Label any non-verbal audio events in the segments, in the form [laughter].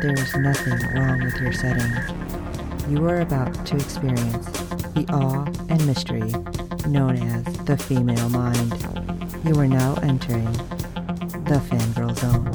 there is nothing wrong with your setting. You are about to experience the awe and mystery known as the female mind. You are now entering the fangirl zone.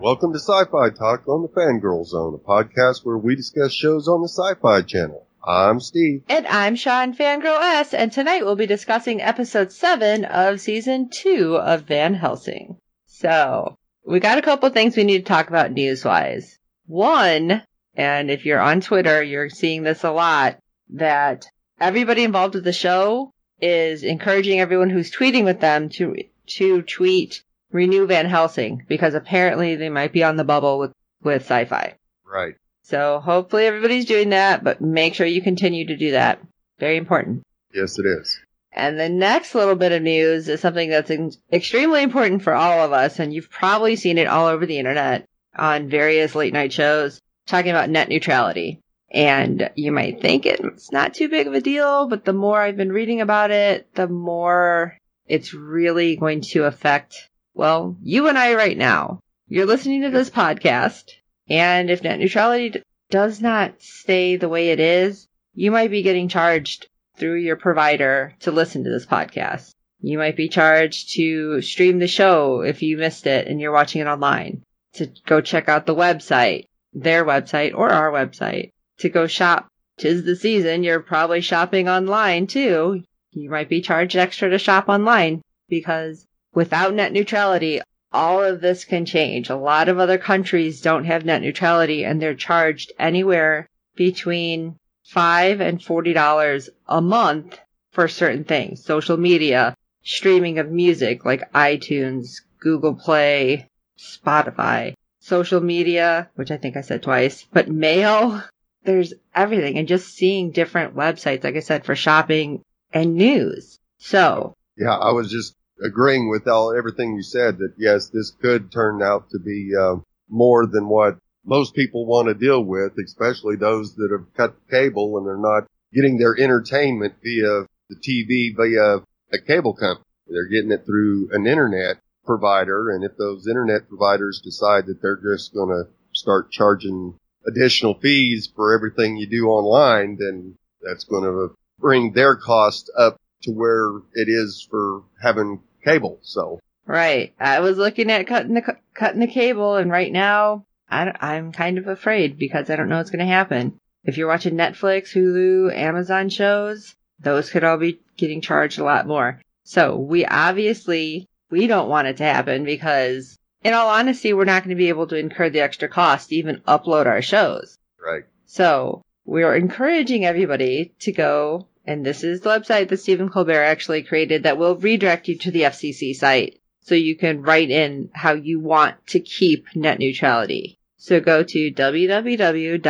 Welcome to Sci-Fi Talk on the Fangirl Zone, a podcast where we discuss shows on the Sci-Fi Channel. I'm Steve. And I'm Sean Fangirl S, and tonight we'll be discussing episode 7 of season 2 of Van Helsing. So, we got a couple things we need to talk about news-wise. One, and if you're on Twitter, you're seeing this a lot, that everybody involved with the show is encouraging everyone who's tweeting with them to to tweet renew Van Helsing because apparently they might be on the bubble with with sci-fi. Right. So hopefully everybody's doing that, but make sure you continue to do that. Very important. Yes, it is. And the next little bit of news is something that's in- extremely important for all of us, and you've probably seen it all over the internet on various late night shows talking about net neutrality. And you might think it's not too big of a deal, but the more I've been reading about it, the more it's really going to affect, well, you and I right now. You're listening to this podcast, and if net neutrality d- does not stay the way it is, you might be getting charged through your provider to listen to this podcast. You might be charged to stream the show if you missed it and you're watching it online, to go check out the website, their website or our website, to go shop. Tis the season, you're probably shopping online too. You might be charged extra to shop online because without net neutrality, all of this can change. A lot of other countries don't have net neutrality and they're charged anywhere between five and forty dollars a month for certain things. Social media, streaming of music like iTunes, Google Play, Spotify, social media, which I think I said twice, but mail, [laughs] there's everything and just seeing different websites, like I said, for shopping and news. So Yeah, I was just agreeing with all everything you said that yes, this could turn out to be uh, more than what most people want to deal with, especially those that have cut cable and they're not getting their entertainment via the TV via a cable company. They're getting it through an internet provider, and if those internet providers decide that they're just going to start charging additional fees for everything you do online, then that's going to bring their cost up to where it is for having cable. So Right. I was looking at cutting the cutting the cable, and right now I, am kind of afraid because I don't know what's going to happen. If you're watching Netflix, Hulu, Amazon shows, those could all be getting charged a lot more. So we obviously we don't want it to happen because, in all honesty, we're not going to be able to incur the extra cost to even upload our shows. right, So we're encouraging everybody to go, and this is the website that Stephen Colbert actually created that will redirect you to the FCC site. So you can write in how you want to keep net neutrality. So go to www.gofcc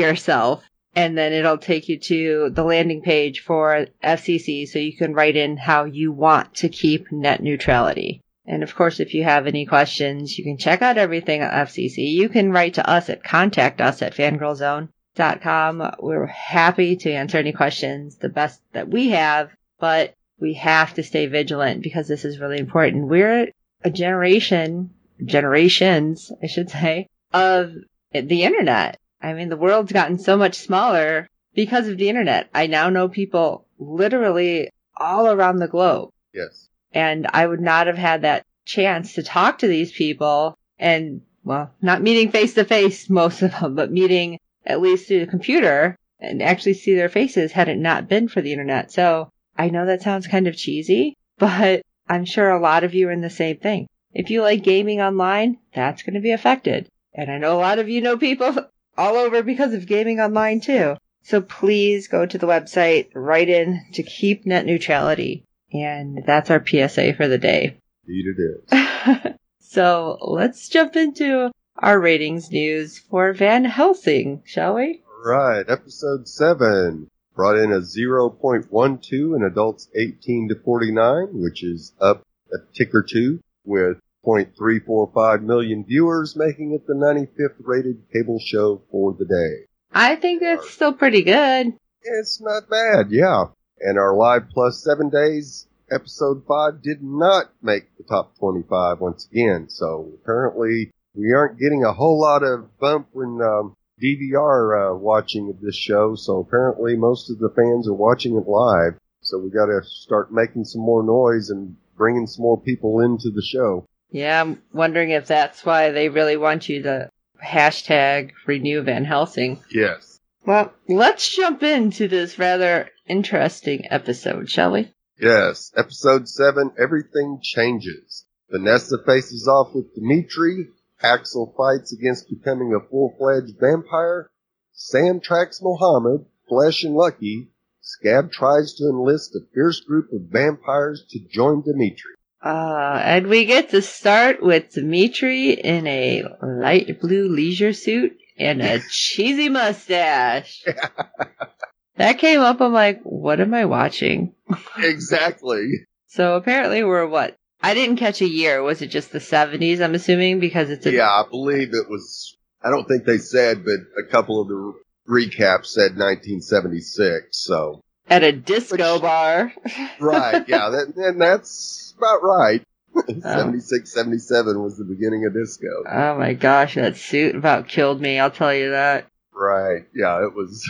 yourself and then it'll take you to the landing page for FCC so you can write in how you want to keep net neutrality. And of course, if you have any questions, you can check out everything at FCC. You can write to us at contact us at fangirlzone.com. We're happy to answer any questions the best that we have, but we have to stay vigilant because this is really important. We're a generation, generations, I should say, of the internet. I mean, the world's gotten so much smaller because of the internet. I now know people literally all around the globe. yes, And I would not have had that chance to talk to these people and, well, not meeting face to face, most of them, but meeting at least through the computer and actually see their faces had it not been for the internet. So I know that sounds kind of cheesy, [laughs] but I'm sure a lot of you are in the same thing. If you like gaming online, that's going to be affected. And I know a lot of you know people [laughs] all over because of gaming online too. So please go to the website, write in to keep net neutrality. And that's our PSA for the day. indeed it is. [laughs] So let's jump into our ratings news for Van Helsing, shall we? Right, episode 7 brought in a 0.12 in adults 18 to 49, which is up a tick or two with 0.345 million viewers, making it the 95th rated cable show for the day. I think that's still pretty good. It's not bad, yeah. And our live plus seven days episode five did not make the top 25 once again. So currently we aren't getting a whole lot of bump when um, DVR uh, watching of this show. So apparently most of the fans are watching it live. So we got to start making some more noise and bringing some more people into the show. Yeah, I'm wondering if that's why they really want you to hashtag renew Van Helsing. Yes. Well, let's jump into this rather interesting episode, shall we? Yes. Episode 7 Everything Changes. Vanessa faces off with Dimitri. Axel fights against becoming a full fledged vampire. Sam tracks Mohammed, Flesh and Lucky. Scab tries to enlist a fierce group of vampires to join Dimitri. Uh, and we get to start with Dimitri in a light blue leisure suit and a [laughs] cheesy mustache. [laughs] that came up. I'm like, what am I watching? [laughs] exactly. So apparently we're what? I didn't catch a year. Was it just the 70s? I'm assuming because it's a Yeah, I believe it was, I don't think they said, but a couple of the recaps said 1976, so. at a disco Which- bar. [laughs] Right, yeah, that, and that's about right. [laughs] 76, 77 was the beginning of disco. Oh my gosh, that suit about killed me. I'll tell you that. Right, yeah, it was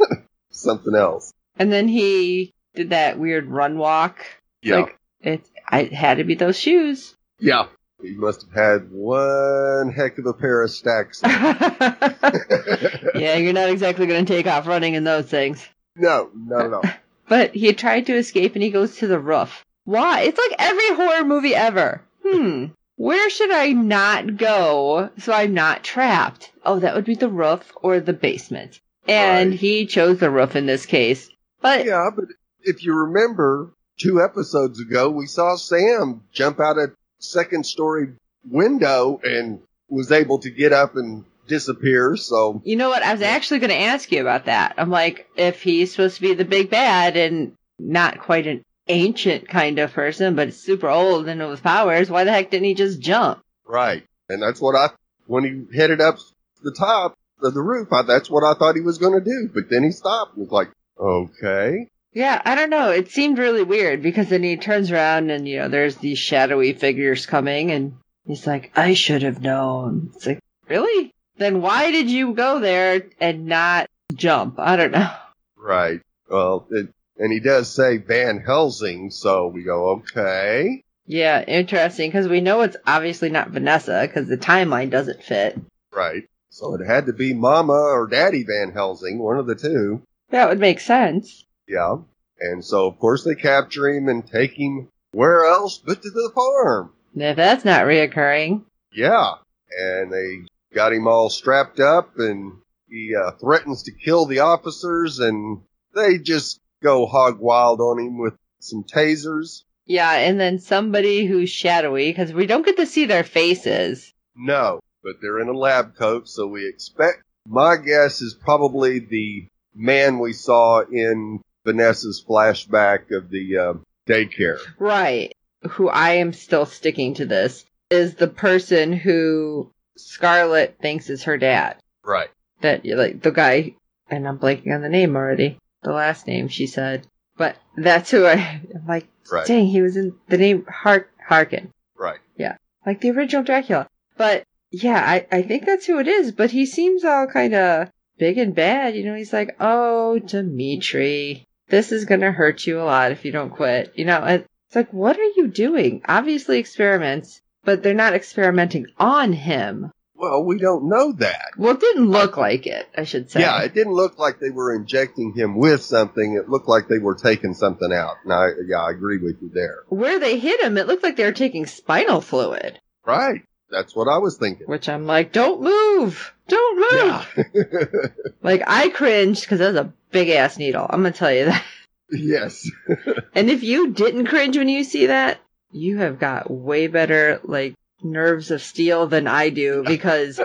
[laughs] something else. And then he did that weird run walk. Yeah, Like it, I it had to be those shoes. yeah. He must have had one heck of a pair of stacks. [laughs] [laughs] yeah, you're not exactly going to take off running in those things. no, not at all. [laughs] But he tried to escape and he goes to the roof. Why? It's like every horror movie ever. Hmm. Where should I not go so I'm not trapped? Oh, that would be the roof or the basement. And Right. he chose the roof in this case. But Yeah, but if you remember, two episodes ago, we saw Sam jump out a second story window and was able to get up and disappear. So, You know what? I was actually going to ask you about that. I'm like, if he's supposed to be the big bad and not quite an ancient kind of person, but super old and with powers, why the heck didn't he just jump? right. And that's what I, when he headed up the top of the roof, I, that's what I thought he was going to do. But then he stopped and was like, okay. Yeah, I don't know. It seemed really weird because then he turns around and, you know, there's these shadowy figures coming and he's like, I should have known. It's like, really? Then why did you go there and not jump? I don't know. Right. Well, it, and he does say Van Helsing. So we go, okay. Yeah, interesting because we know it's obviously not Vanessa because the timeline doesn't fit. Right. So it had to be Mama or Daddy Van Helsing, one of the two. That would make sense. Yeah. And so, of course, they capture him and take him where else but to the farm. If that's not reoccurring, Yeah. And they got him all strapped up and he uh, threatens to kill the officers and they just go hog wild on him with some tasers. yeah, and then somebody who's shadowy because we don't get to see their faces. No, but they're in a lab coat, so we expect. My guess is probably the man we saw in Vanessa's flashback of the uh, daycare. Right. Who I am still sticking to this is the person who Scarlett thinks is her dad. Right. That like the guy, and I'm blanking on the name already. The last name she said, but that's who I. I'm like, Right. dang, he was in the name Hark Harkin, Right. Yeah, like the original Dracula. But yeah, I I think that's who it is. But he seems all kind of big and bad. You know, he's like, oh, Dimitri, this is gonna hurt you a lot if you don't quit. You know, it's like, what are you doing? Obviously experiments, but they're not experimenting on him. Well, we don't know that. Well, it didn't look like it, I should say. Yeah, it didn't look like they were injecting him with something. It looked like they were taking something out. And I, yeah, I agree with you there. Where they hit him, it looked like they were taking spinal fluid. Right. That's what I was thinking. Which I'm like, don't move! Don't move! Yeah. [laughs] Like, I cringed because that was a big ass needle. I'm gonna tell you that. yes. [laughs] And if you didn't cringe when you see that, you have got way better, like, nerves of steel than I do [laughs] because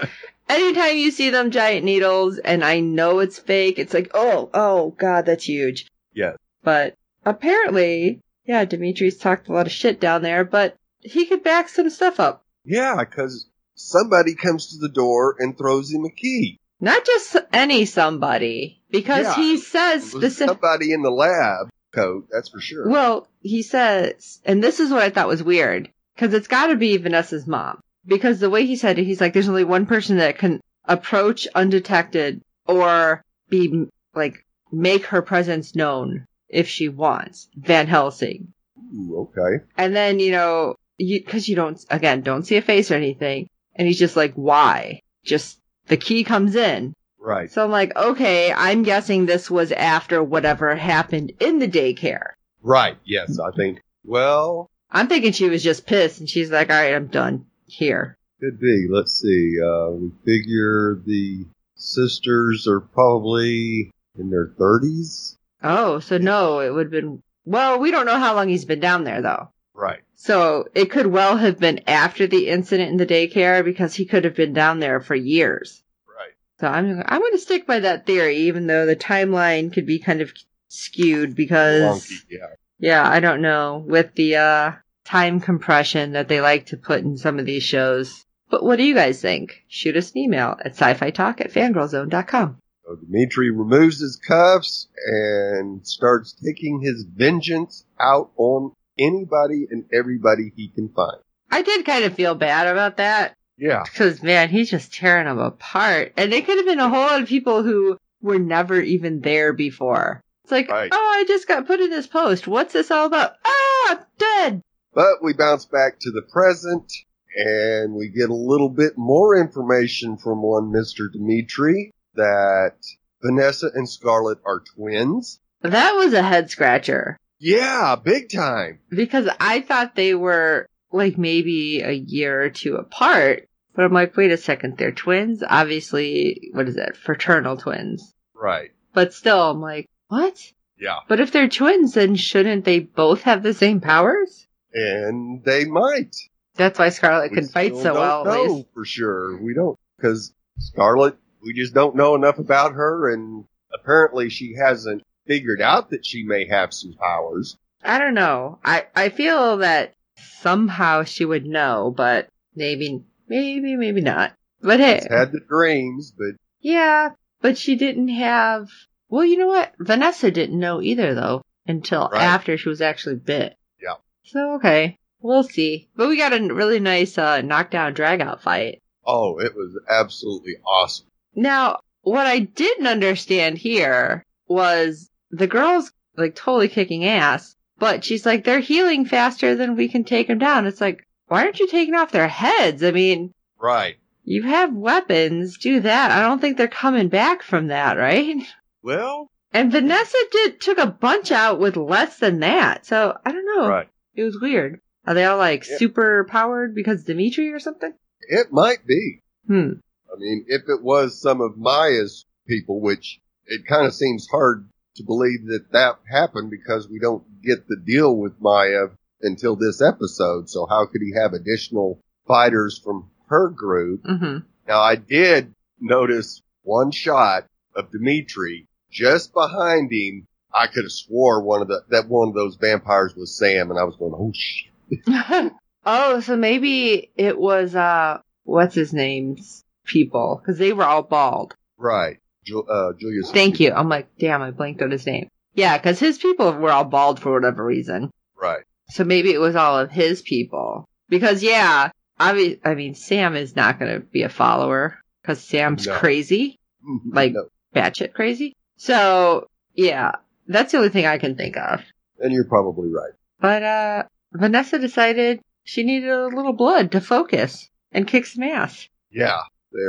anytime you see them giant needles and I know it's fake, it's like, oh, oh god, that's huge. Yes. But apparently, yeah, Dimitri's talked a lot of shit down there, but he could back some stuff up. Yeah, because somebody comes to the door and throws him a key. Not just any somebody, because Yeah. he says specific. somebody in the lab coat, that's for sure. Well, he says, and this is what I thought was weird, because it's got to be Vanessa's mom. Because the way he said it, he's like, there's only one person that can approach undetected or be like make her presence known if she wants. Van Helsing. Ooh, okay. And then, you know, you, cause you don't, again, don't see a face or anything. And he's just like, why? Just the key comes in. Right. So I'm like, okay, I'm guessing this was after whatever happened in the daycare. Right. Yes, I think. Well, I'm thinking she was just pissed and she's like, all right, I'm done here. could be. Let's see. Uh, we figure the sisters are probably in their thirties. Oh, so no, it would have been, well, we don't know how long he's been down there though. Right. So it could well have been after the incident in the daycare because he could have been down there for years. Right. So I'm, I'm going to stick by that theory, even though the timeline could be kind of skewed because, Wonky. Yeah. yeah, I don't know, with the, uh, time compression that they like to put in some of these shows. But what do you guys think? Shoot us an email at sci-fi talk at fangirlzone.com. So Dimitri removes his cuffs and starts taking his vengeance out on anybody and everybody he can find. I did kind of feel bad about that. Yeah. Because man, he's just tearing them apart. And it could have been a whole lot of people who were never even there before. It's like, Right. oh, I just got put in this post. What's this all about? Ah, dead. But we bounce back to the present and we get a little bit more information from one Mr. Dimitri that Vanessa and Scarlett are twins. That was a head scratcher Yeah, big time. because I thought they were like maybe a year or two apart. But I'm like, wait a second, they're twins? Obviously, what is it? Fraternal twins. Right. But still, I'm like, what? Yeah. But if they're twins, then shouldn't they both have the same powers? And they might. That's why Scarlet We can fight so well. know for sure. We don't because Scarlet, we just don't know enough about her, and apparently she hasn't figured out that she may have some powers. I don't know. I I feel that somehow she would know, but maybe maybe maybe not. But hey, She's had the dreams, but yeah, but she didn't have. Well, you know what? Vanessa didn't know either though until Right. after she was actually bit. Yeah. So okay, we'll see. But we got a really nice uh, knockdown dragout fight. oh, it was absolutely awesome. Now, what I didn't understand here was the girls like totally kicking ass, but she's like, they're healing faster than we can take them down. It's like, why aren't you taking off their heads? I mean, Right. you have weapons, do that. I don't think they're coming back from that, right? Well, And Vanessa did took a bunch out with less than that. So I don't know. right. It was weird. Are they all like Yeah. super powered because Dimitri or something? It might be. Hmm. I mean, if it was some of Maya's people, which it kind of seems hard to believe that that happened because we don't get the deal with Maya until this episode. So how could he have additional fighters from her group? Mm-hmm. Now I did notice one shot of Dimitri just behind him. I could have swore one of the, that one of those vampires was Sam and I was going, oh shit. [laughs] oh, so maybe it was uh what's his name's people because they were all bald. Right. Ju- uh, Julius. Thank you. I'm like, damn, I blanked on his name. Yeah, because his people were all bald for whatever reason. Right. So maybe it was all of his people. Because yeah, obvi- I mean, Sam is not going to be a follower because Sam's No. crazy, Like- No. batshit crazy. So yeah, that's the only thing I can think of. and you're probably right. But uh, Vanessa decided she needed a little blood to focus and kick some ass. Yeah. They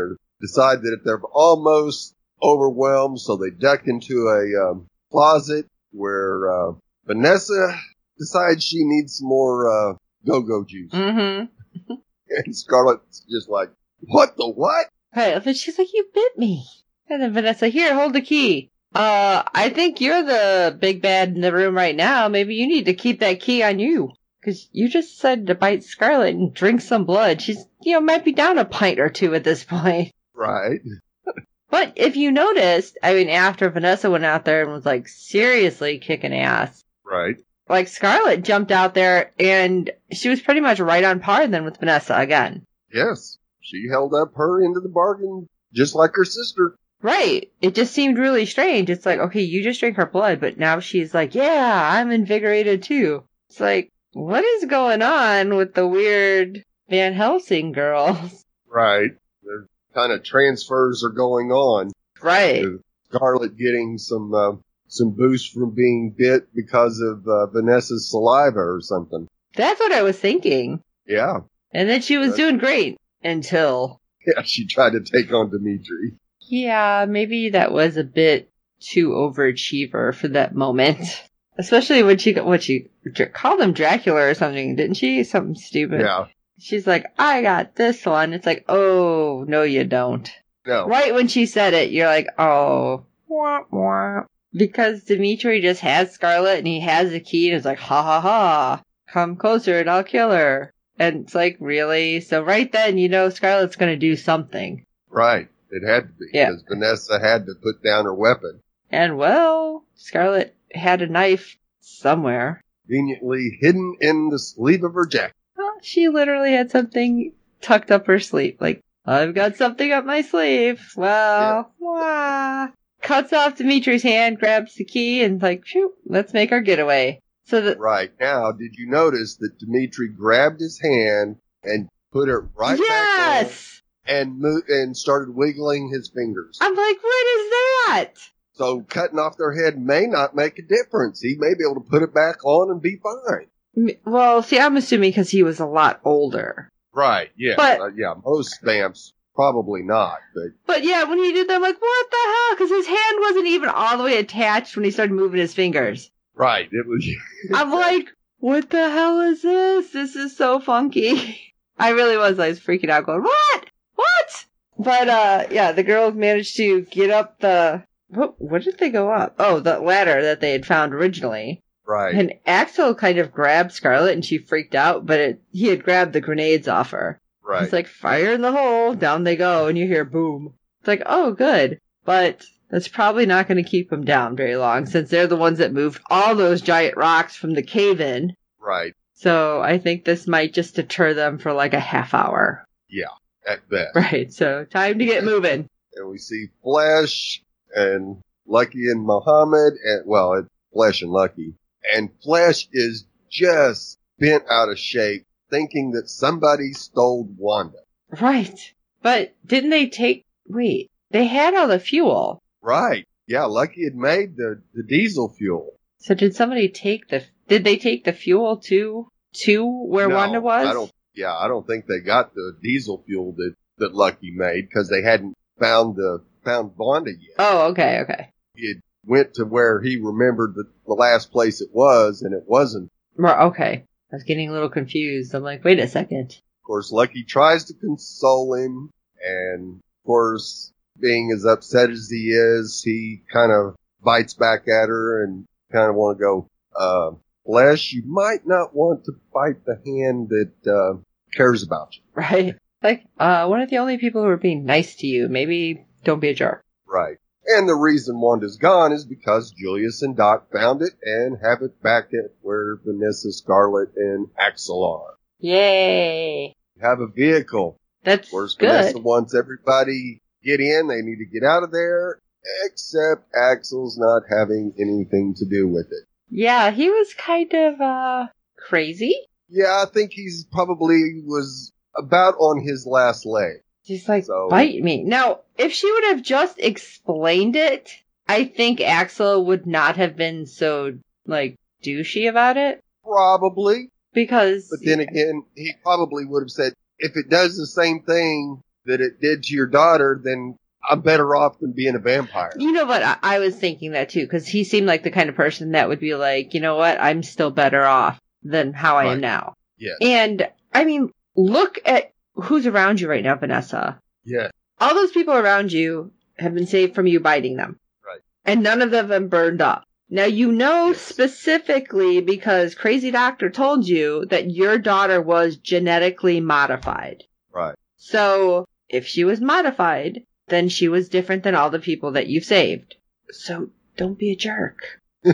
decide that if they're almost overwhelmed, so they duck into a um, closet where uh, Vanessa decides she needs some more uh, go-go juice, Mm-hmm. [laughs] and Scarlett's just like, "What the what?" Hey, but she's like, you bit me. And then Vanessa, here, hold the key. Uh, I think you're the big bad in the room right now. Maybe you need to keep that key on you. Cause Because you just said to bite Scarlet and drink some blood. She's, you know, might be down a pint or two at this point. Right. But if you noticed, I mean, after Vanessa went out there and was like seriously kicking ass, Right. like Scarlett jumped out there and she was pretty much right on par then with Vanessa again. Yes. She held up her end of the bargain just like her sister. Right. It just seemed really strange. It's like, okay, you just drank her blood, but now she's like, yeah, I'm invigorated too. It's like, what is going on with the weird Van Helsing girls? Right. Kind of transfers are going on. Right. with Scarlett getting some uh, some boost from being bit because of uh, Vanessa's saliva or something. That's what I was thinking. Yeah. And then she was That's- doing great until, [laughs] Yeah, she tried to take on Dimitri. yeah, maybe that was a bit too overachiever for that moment. Especially when she, got what she called him Dracula or something, didn't she? Something stupid. Yeah. She's like, I got this one. It's like, oh, no, you don't. No. Right when she said it, you're like, oh, wah, wah. Because Dimitri just has Scarlet and he has the key and it's like, ha ha ha, come closer and I'll kill her. And it's like, really? So right then, you know Scarlet's gonna do something. Right. It had to be. Yeah. Because Vanessa had to put down her weapon. And well, Scarlet had a knife somewhere. Conveniently hidden in the sleeve of her jacket. She literally had something tucked up her sleeve. Like, I've got something up my sleeve. Well, wah. Cuts off Dimitri's hand, grabs the key, and like, shoot, let's make our getaway. So that, Right. Now, did you notice that Dimitri grabbed his hand and put it right back yes! on and mo- and started wiggling his fingers? I'm like, what is that? So cutting off their head may not make a difference. He may be able to put it back on and be fine. Well, see, I'm assuming because he was a lot older. Right. Yeah. But- Uh, yeah. Most stamps probably not, but But yeah, when he did that, I'm like, what the hell? Because his hand wasn't even all the way attached when he started moving his fingers. right. It was. [laughs] I'm like, what the hell is this? This is so funky. [laughs] I really was. I was freaking out, going, what? What? But uh, yeah, the girls managed to get up the. What, what did they go up? Oh, the ladder that they had found originally. Right. And Axel kind of grabbed Scarlet, and she freaked out. But it, he had grabbed the grenades off her. right. It's like fire in the hole. Down they go, and you hear boom. It's like, oh, good. But that's probably not going to keep them down very long, since they're the ones that moved all those giant rocks from the cave in. right. So I think this might just deter them for like a half hour. Yeah, at best. Right. So time to get moving. And we see Flesh and Lucky and Muhammad and, well, it's Flesh and Lucky. And Flesh is just bent out of shape thinking that somebody stole Wanda. Right. But didn't they take, wait, they had all the fuel. Right. Yeah, Lucky had made the, the diesel fuel. So did somebody take the, did they take the fuel to, to where No, Wanda was? I don't, yeah, I don't think they got the diesel fuel that, that Lucky made because they hadn't found the, found Wanda yet. Oh, okay, okay. Went to where he remembered the, the last place it was and it wasn't. Okay. I was getting a little confused. I'm like, wait a second. Of course, Lucky tries to console him and of course, being as upset as he is, he kind of bites back at her and kind of want to go, uh, Flesh, you might not want to bite the hand that, uh, cares about you. Right? Like, uh, one of the only people who are being nice to you. Maybe don't be a jerk. Right. And the reason Wanda's gone is because Julius and Doc found it and have it back at where Vanessa, Scarlet, and Axel are. Yay! Have a vehicle. That's Of course, good. Vanessa wants everybody get in. They need to get out of there, except Axel's not having anything to do with it. Yeah, he was kind of, uh, crazy. Yeah, I think he's probably was about on his last leg. She's like, So- bite me. Now, if she would have just explained it, I think Axel would not have been so, like, douchey about it. Probably. Because. But then again, he probably would have said, if it does the same thing that it did to your daughter, then I'm better off than being a vampire. You know what? I, I was thinking that too, because he seemed like the kind of person that would be like, you know what? I'm still better off than how I am now. Yes. And, I mean, look at who's around you right now, Vanessa. Yes. All those people around you have been saved from you biting them. Right. And none of them have been burned up. Now you know specifically because Crazy Doctor told you that your daughter was genetically modified. Right. So if she was modified, then she was different than all the people that you've saved. So don't be a jerk. [laughs]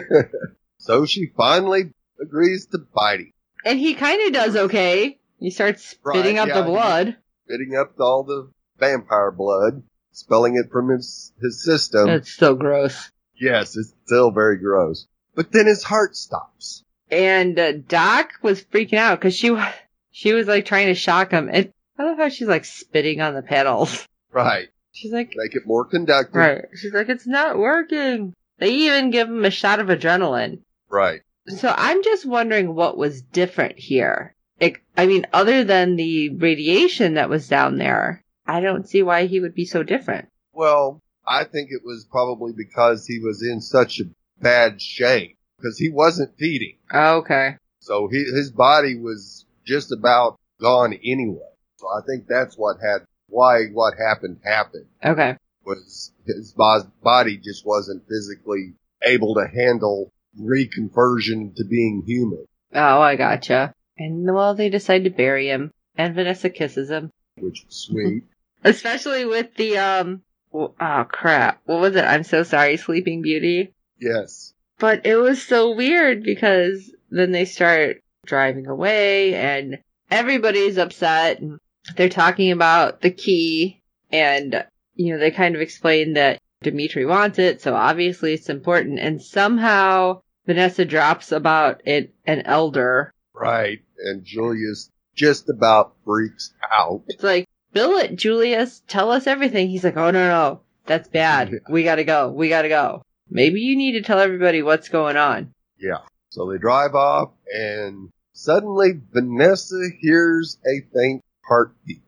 So she finally agrees to bite him, And he kind of does okay. He starts spitting Right, up yeah, the blood. spitting up all the vampire blood, expelling it from his, his system. That's so gross. yes, it's still very gross. But then his heart stops. And uh, Doc was freaking out because she she was like trying to shock him. And I love how she's like spitting on the pedals. Right. She's like, Make it more conductive. right. She's like, it's not working. They even give him a shot of adrenaline. Right. So I'm just wondering what was different here. It, I mean, other than the radiation that was down there, I don't see why he would be so different. Well, I think it was probably because he was in such a bad shape because he wasn't feeding. Oh, okay. So he, his body was just about gone anyway. So I think that's what had, why what happened happened Okay. was his bo- body just wasn't physically able to handle reconversion to being human, Oh, I gotcha. And well, they decide to bury him, and Vanessa kisses him. which was sweet. [laughs] [laughs] Especially with the, um, oh crap. What was it? I'm so sorry, Sleeping Beauty. yes. But it was so weird because then they start driving away and everybody's upset and they're talking about the key and, you know, they kind of explain that Dimitri wants it, so obviously it's important. And somehow Vanessa drops about it, an elder. Right. And Julius just about freaks out. It's like, bill it, Julius. Tell us everything. He's like, oh no, no, that's bad. We gotta go. We gotta go. Maybe you need to tell everybody what's going on. Yeah. So they drive off and suddenly Vanessa hears a faint heartbeat.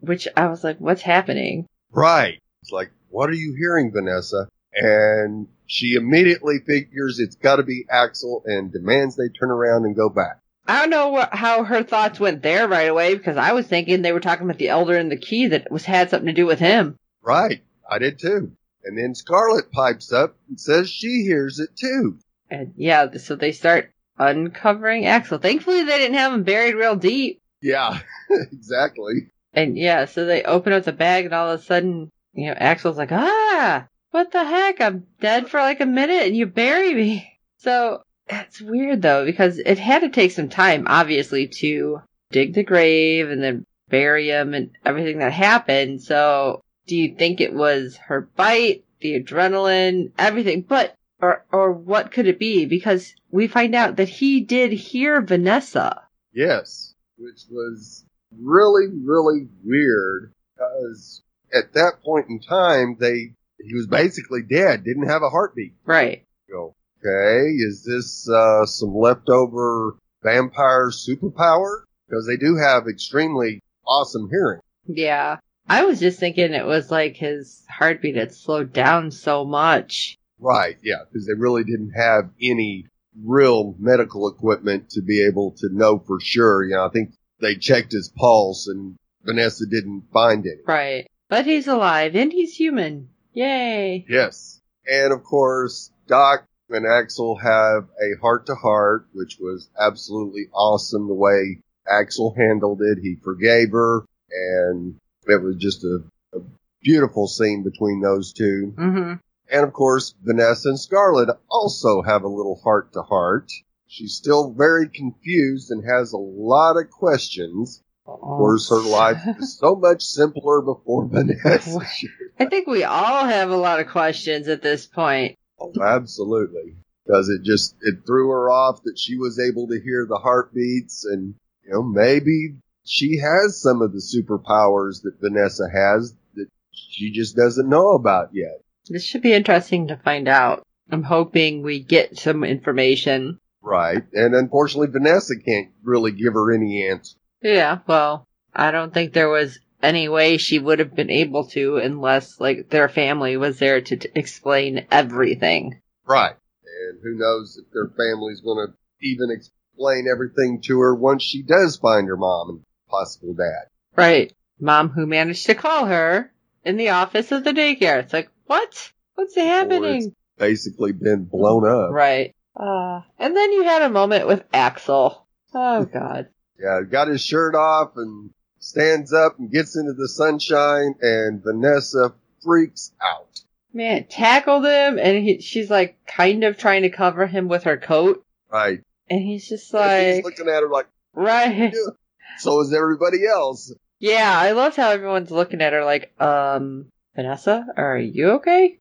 Which I was like, what's happening? Right. It's like, what are you hearing, Vanessa? And she immediately figures it's gotta be Axel and demands they turn around and go back. I don't know what, how her thoughts went there right away because I was thinking they were talking about the elder and the key that was had something to do with him. Right. I did too. And then Scarlet pipes up and says she hears it too. And yeah, so they start uncovering Axel. Thankfully, they didn't have him buried real deep. Yeah, [laughs] exactly. And yeah, so they open up the bag and all of a sudden, you know, Axel's like, ah, what the heck? I'm dead for like a minute and you bury me. [laughs] So it's weird though, because it had to take some time, obviously, to dig the grave and then bury him and everything that happened. So do you think it was her bite, the adrenaline, everything? But, or, or what could it be? Because we find out that he did hear Vanessa. Yes, which was really, really weird because at that point in time, they, he was basically dead, didn't have a heartbeat. Right. Go, okay, is this, uh, some leftover vampire superpower? Because they do have extremely awesome hearing. Yeah. I was just thinking it was like his heartbeat had slowed down so much. Right, yeah, because they really didn't have any real medical equipment to be able to know for sure. You know, I think they checked his pulse and Vanessa didn't find any. Right. But he's alive and he's human. Yay. Yes. And of course, Doc and Axel have a heart to heart, which was absolutely awesome the way Axel handled it. He forgave her and it was just a, a beautiful scene between those two. Mm-hmm. And of course, Vanessa and Scarlett also have a little heart to heart. She's still very confused and has a lot of questions. Of course, her life [laughs] was so much simpler before [laughs] Vanessa. I think we all have a lot of questions at this point. Oh, absolutely. Because it just, it threw her off that she was able to hear the heartbeats and, you know, maybe she has some of the superpowers that Vanessa has that she just doesn't know about yet. This should be interesting to find out. I'm hoping we get some information. Right. And unfortunately, Vanessa can't really give her any answer. Yeah, well, I don't think there was any way she would have been able to unless, like, their family was there to t- explain everything. Right. And who knows if their family's going to even explain everything to her once she does find her mom and possible dad. Right. Mom who managed to call her in the office of the daycare. It's like, what? What's Or happening? it's basically been blown up. Right. Uh, and then you had a moment with Axel. Oh [laughs] God. Yeah, got his shirt off and stands up and gets into the sunshine and Vanessa freaks out. Man, tackled him and he, she's like kind of trying to cover him with her coat. Right. And he's just And he's like, looking at her like, right. so is everybody else. Yeah, I love how everyone's looking at her like, um, Vanessa, are you okay?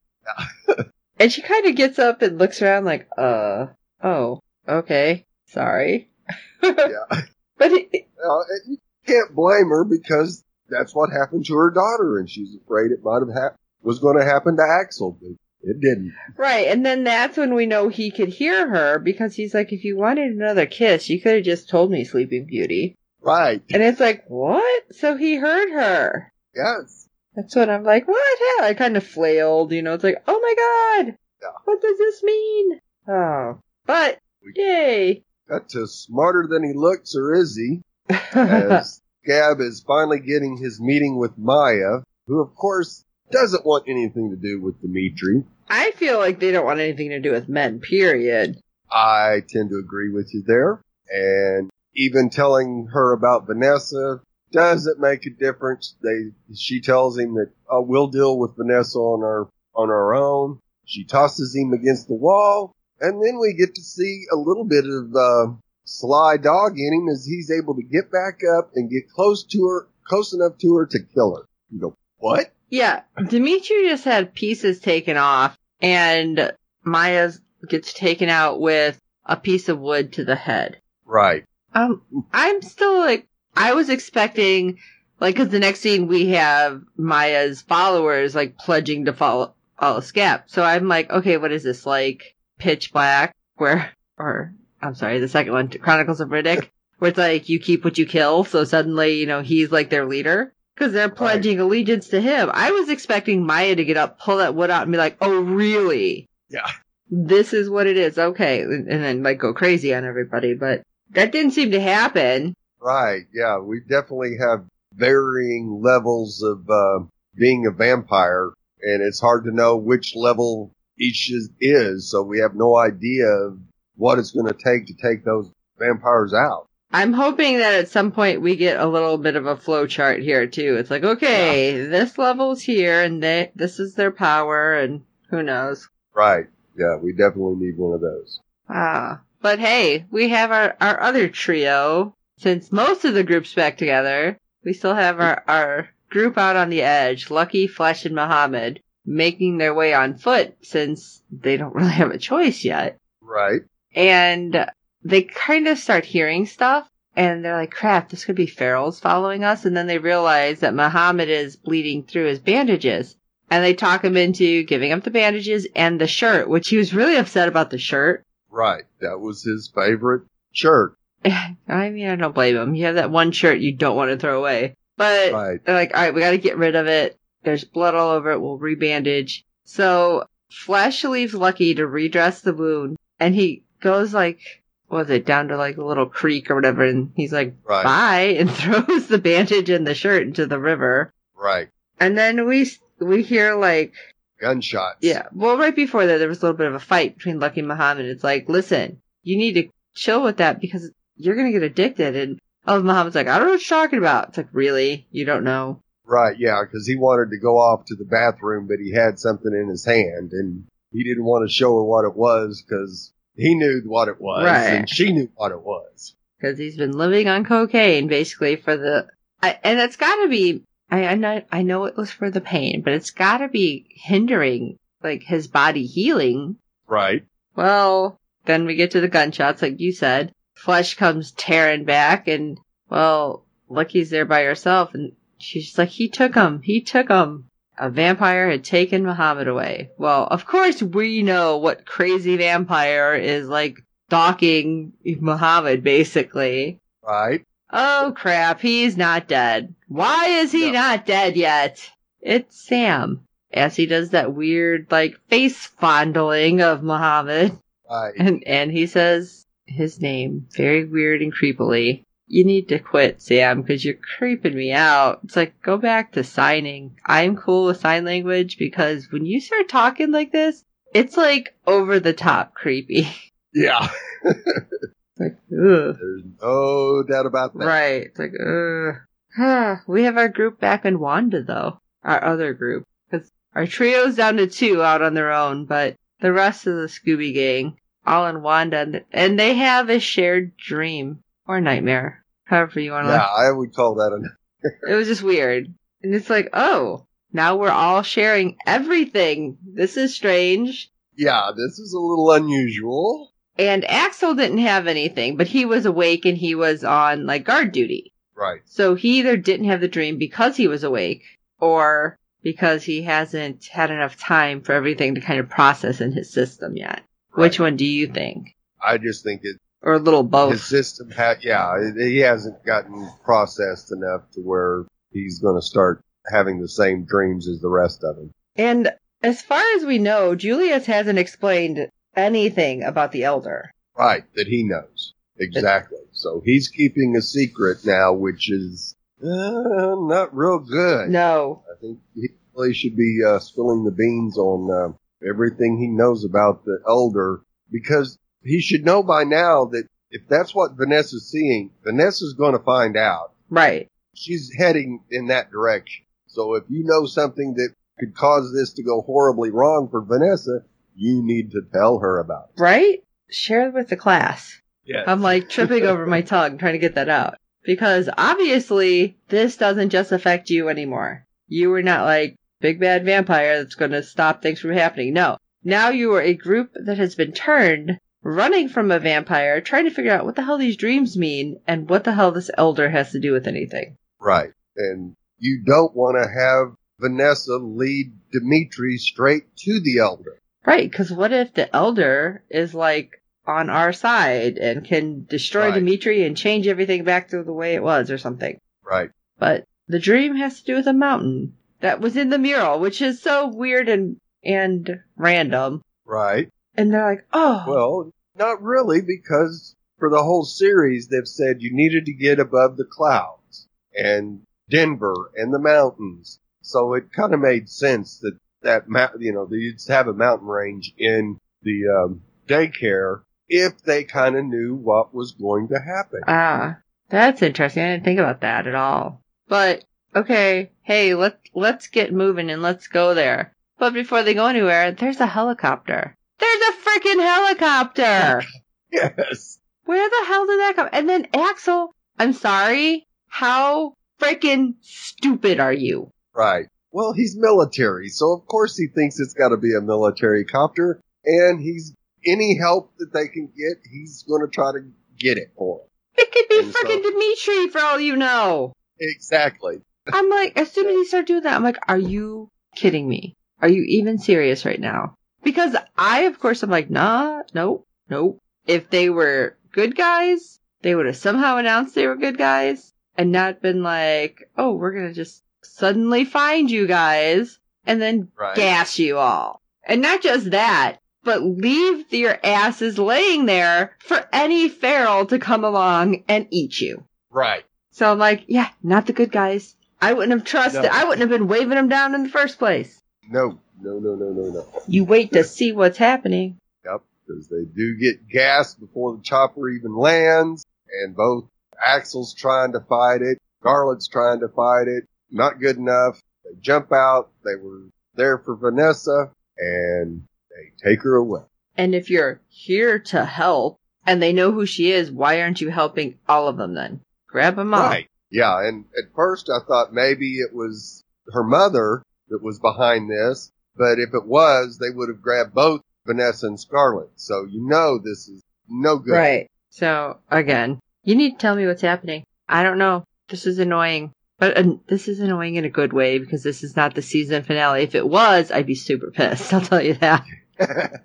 [laughs] and she kind of gets up and looks around like, uh, oh, okay, sorry. [laughs] Yeah. But it, Well, and you can't blame her because that's what happened to her daughter and she's afraid it might have hap- was going to happen to Axel, but it didn't. right, and then that's when we know he could hear her because he's like, if you wanted another kiss, you could have just told me, Sleeping Beauty. Right. And it's like, what? So he heard her. Yes. That's what I'm like, what? Hell, I kind of flailed, you know, it's like, oh my god! Yeah. What does this mean? Oh. But, yay! Got to smarter than he looks, or is he? As [laughs] Gab is finally getting his meeting with Maya, who of course doesn't want anything to do with Dimitri. I feel like they don't want anything to do with men, period. I tend to agree with you there. And even telling her about Vanessa doesn't make a difference. They, she tells him that uh, we'll deal with Vanessa on our, on our own. She tosses him against the wall. And then we get to see a little bit of, uh, sly dog in him as he's able to get back up and get close to her, close enough to her to kill her. You go, what? Yeah, Dimitri just had pieces taken off, and Maya gets taken out with a piece of wood to the head. Right. Um, I'm still like, I was expecting, like, cause the next scene we have Maya's followers, like, pledging to follow, follow Scab. So I'm like, okay, what is this, like, pitch black, where, or, I'm sorry, the second one, Chronicles of Riddick, where it's like, you keep what you kill, so suddenly, you know, he's like their leader. Cause they're pledging allegiance to him. I was expecting Maya to get up, pull that wood out, and be like, oh, really? Yeah. This is what it is, okay. And and then, like, go crazy on everybody, but that didn't seem to happen. Right. Yeah. We definitely have varying levels of, uh, being a vampire and it's hard to know which level each is, is. So we have no idea of what it's going to take to take those vampires out. I'm hoping that at some point we get a little bit of a flow chart here too. It's like, okay, this level's here and they, this is their power and who knows. Right. Yeah. We definitely need one of those. Ah. But hey, we have our, our other trio. Since most of the group's back together, we still have our, our group out on the edge, Lucky, Flesh, and Muhammad, making their way on foot since they don't [laughs] really have a choice yet. Right. And they kind of start hearing stuff and they're like, crap, this could be ferals following us. And then they realize that Muhammad is bleeding through his bandages. And they talk him into giving up the bandages and the shirt, which he was really upset about the shirt. Right. That was his favorite shirt. [laughs] I mean, I don't blame him. You have that one shirt you don't want to throw away. But Right. they're like, all right, we got to get rid of it. There's blood all over it. We'll rebandage. So Flesh leaves Lucky to redress the wound, and he goes like, what was it, down to like a little creek or whatever, and he's like, Right. bye, [laughs] and throws the bandage and the shirt into the river. Right. And then we we hear like, Gunshots. yeah, well, right before that, there was a little bit of a fight between Lucky and Muhammad. It's like, listen, you need to chill with that because you're gonna get addicted. And oh, Muhammad's like, I don't know what you're talking about. It's like, really? You don't know? Right. Yeah. Cause he wanted to go off to the bathroom, but he had something in his hand and he didn't want to show her what it was because he knew what it was Right. and she knew what it was. because he's been living on cocaine basically for the I, and it's got to be I I know, I know it was for the pain, but it's got to be hindering like his body healing. Right. Well, then we get to the gunshots, like you said. Flesh comes tearing back, and well, Lucky's there by herself, and she's just like, "He took him. He took him." A vampire had taken Muhammad away. Well, of course we know what crazy vampire is like stalking Muhammad, basically. Right. Oh crap, he's not dead. Why is he No. not dead yet? It's Sam. As he does that weird, like, face fondling of Muhammad. Right. And, and he says his name very weird and creepily. You need to quit, Sam, because you're creeping me out. It's like, go back to signing. I'm cool with sign language because when you start talking like this, it's like over the top creepy. [laughs] Yeah. like, ugh. There's no doubt about that. Right. It's like, ugh. [sighs] we have our group back in Wanda, though. Our other group. Because our trio's down to two out on their own, but the rest of the Scooby Gang, all in Wanda, and they have a shared dream or nightmare, however you want to. Yeah, I would call that a. [laughs] it was just weird, and it's like, oh, now we're all sharing everything. This is strange. Yeah, this is a little unusual. And Axel didn't have anything, but he was awake and he was on like guard duty. Right. So he either didn't have the dream because he was awake or because he hasn't had enough time for everything to kind of process in his system yet. Right. Which one do you think? I just think it. Or a little both. His system had, yeah, he hasn't gotten processed enough to where he's going to start having the same dreams as the rest of them. And as far as we know, Julius hasn't explained anything about the Elder. Right, that he knows. Exactly. So he's keeping a secret now, which is uh, not real good. No. I think he really should be uh, spilling the beans on uh, everything he knows about the Elder because he should know by now that if that's what Vanessa's seeing, Vanessa's going to find out. Right. She's heading in that direction. So if you know something that could cause this to go horribly wrong for Vanessa, you need to tell her about it. Right? Share it with the class. Yeah. I'm like tripping over my [laughs] tongue trying to get that out. Because obviously this doesn't just affect you anymore. You were not like big bad vampire that's going to stop things from happening. No. Now you are a group that has been turned running from a vampire, trying to figure out what the hell these dreams mean and what the hell this elder has to do with anything. Right. And you don't want to have Vanessa lead Dimitri straight to the elder. Right, because what if the elder is like on our side and can destroy Right. Dimitri and change everything back to the way it was or something? Right. But the dream has to do with a mountain that was in the mural, which is so weird and and random. Right. And they're like, oh, Well, not really, because for the whole series, they've said you needed to get above the clouds and Denver and the mountains. So it kind of made sense that that mount, you know, they'd have a mountain range in the um, daycare if they kind of knew what was going to happen. ah, that's interesting. I didn't think about that at all. But okay, hey, let let's get moving and let's go there. But before they go anywhere, there's a helicopter. There's a freaking helicopter. [laughs] Yes. Where the hell did that come? And then Axel, I'm sorry, how freaking stupid are you? Right. Well, he's military, so of course he thinks it's got to be a military copter, and he's any help that they can get, he's going to try to get it for them. It could be And so- freaking Dimitri for all you know. Exactly. I'm like, as soon as he started doing that, I'm like, are you kidding me? Are you even serious right now? Because I, of course, I'm like, nah, nope, nope. If they were good guys, they would have somehow announced they were good guys and not been like, oh, we're gonna just suddenly find you guys and then Right. gas you all. And not just that, but leave your asses laying there for any feral to come along and eat you. Right. So I'm like, yeah, not the good guys. I wouldn't have trusted. No. I wouldn't have been waving them down in the first place. No, no, no, no, no, no. You wait to see what's happening. Yep. Because they do get gas before the chopper even lands, and both Axel's trying to fight it, Garland's trying to fight it. Not good enough. They jump out. They were there for Vanessa, and they take her away. And if you're here to help and they know who she is, why aren't you helping all of them then? Grab them all. Right. Yeah, and at first I thought maybe it was her mother that was behind this, but if it was, they would have grabbed both Vanessa and Scarlett. So you know this is no good. Right. So again, you need to tell me what's happening. I don't know. This is annoying. But uh, this is annoying in a good way because this is not the season finale. If it was, I'd be super pissed. [laughs] I'll tell you that. [laughs]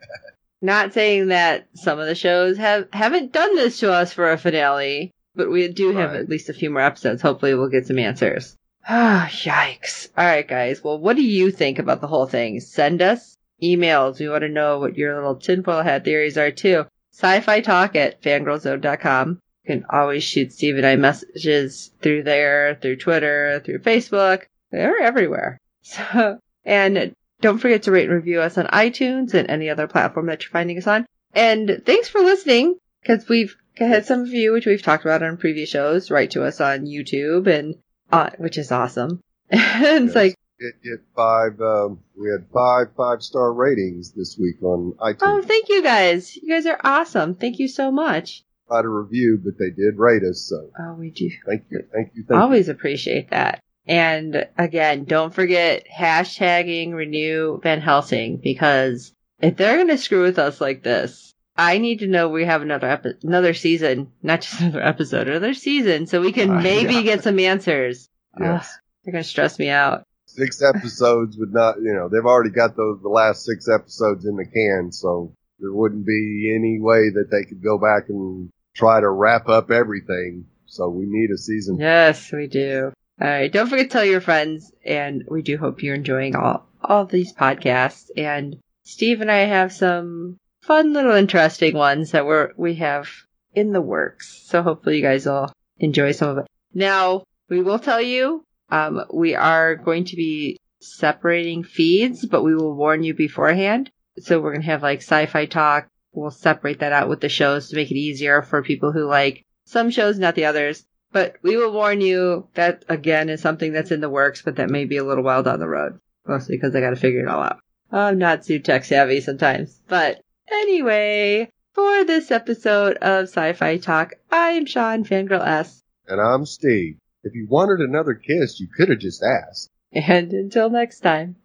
Not saying that some of the shows have haven't done this to us for a finale, but we do have Right. at least a few more episodes. Hopefully, we'll get some answers. Ah, yikes! All right, guys. Well, what do you think about the whole thing? Send us emails. We want to know what your little tinfoil hat theories are too. Sci-fi talk at fangirlzone.com. You can always shoot Steve and I messages through there, through Twitter, through Facebook. They're everywhere. [laughs] So, and don't forget to rate and review us on iTunes and any other platform that you're finding us on. And thanks for listening, because we've had some of you, which we've talked about on previous shows, write to us on YouTube, and uh, which is awesome. [laughs] and it's like, Get, get five, um, we had five five star ratings this week on iTunes. oh, thank you guys. You guys are awesome. Thank you so much. Not a review, but they did rate us, so Oh, we do thank you, thank you, thank always appreciate that. And again, don't forget hashtagging renew Van Helsing because if they're going to screw with us like this, I need to know we have another epi- another season, not just [laughs] another episode, another season, so we can Uh, maybe yeah. get some answers. Yes. Ugh, they're going to stress me out. Six [laughs] episodes would not, you know, they've already got those, the last six episodes in the can, so there wouldn't be any way that they could go back and try to wrap up everything. So we need a season. Yes, we do. All right. Don't forget to tell your friends. And we do hope you're enjoying all, all these podcasts. And Steve and I have some fun little interesting ones that we're, we have in the works. So hopefully you guys will enjoy some of it. Now, we will tell you, um, we are going to be separating feeds, but we will warn you beforehand. So we're to have like sci-fi talk. We'll separate that out with the shows to make it easier for people who like some shows, not the others. But we will warn you that again is something that's in the works, but that may be a little while down the road. Mostly because I gotta figure it all out. I'm not too tech savvy sometimes. But anyway, for this episode of Sci-Fi Talk, I'm Sean Fangirl S. And I'm Steve. If you wanted another kiss, you could have just asked. And until next time.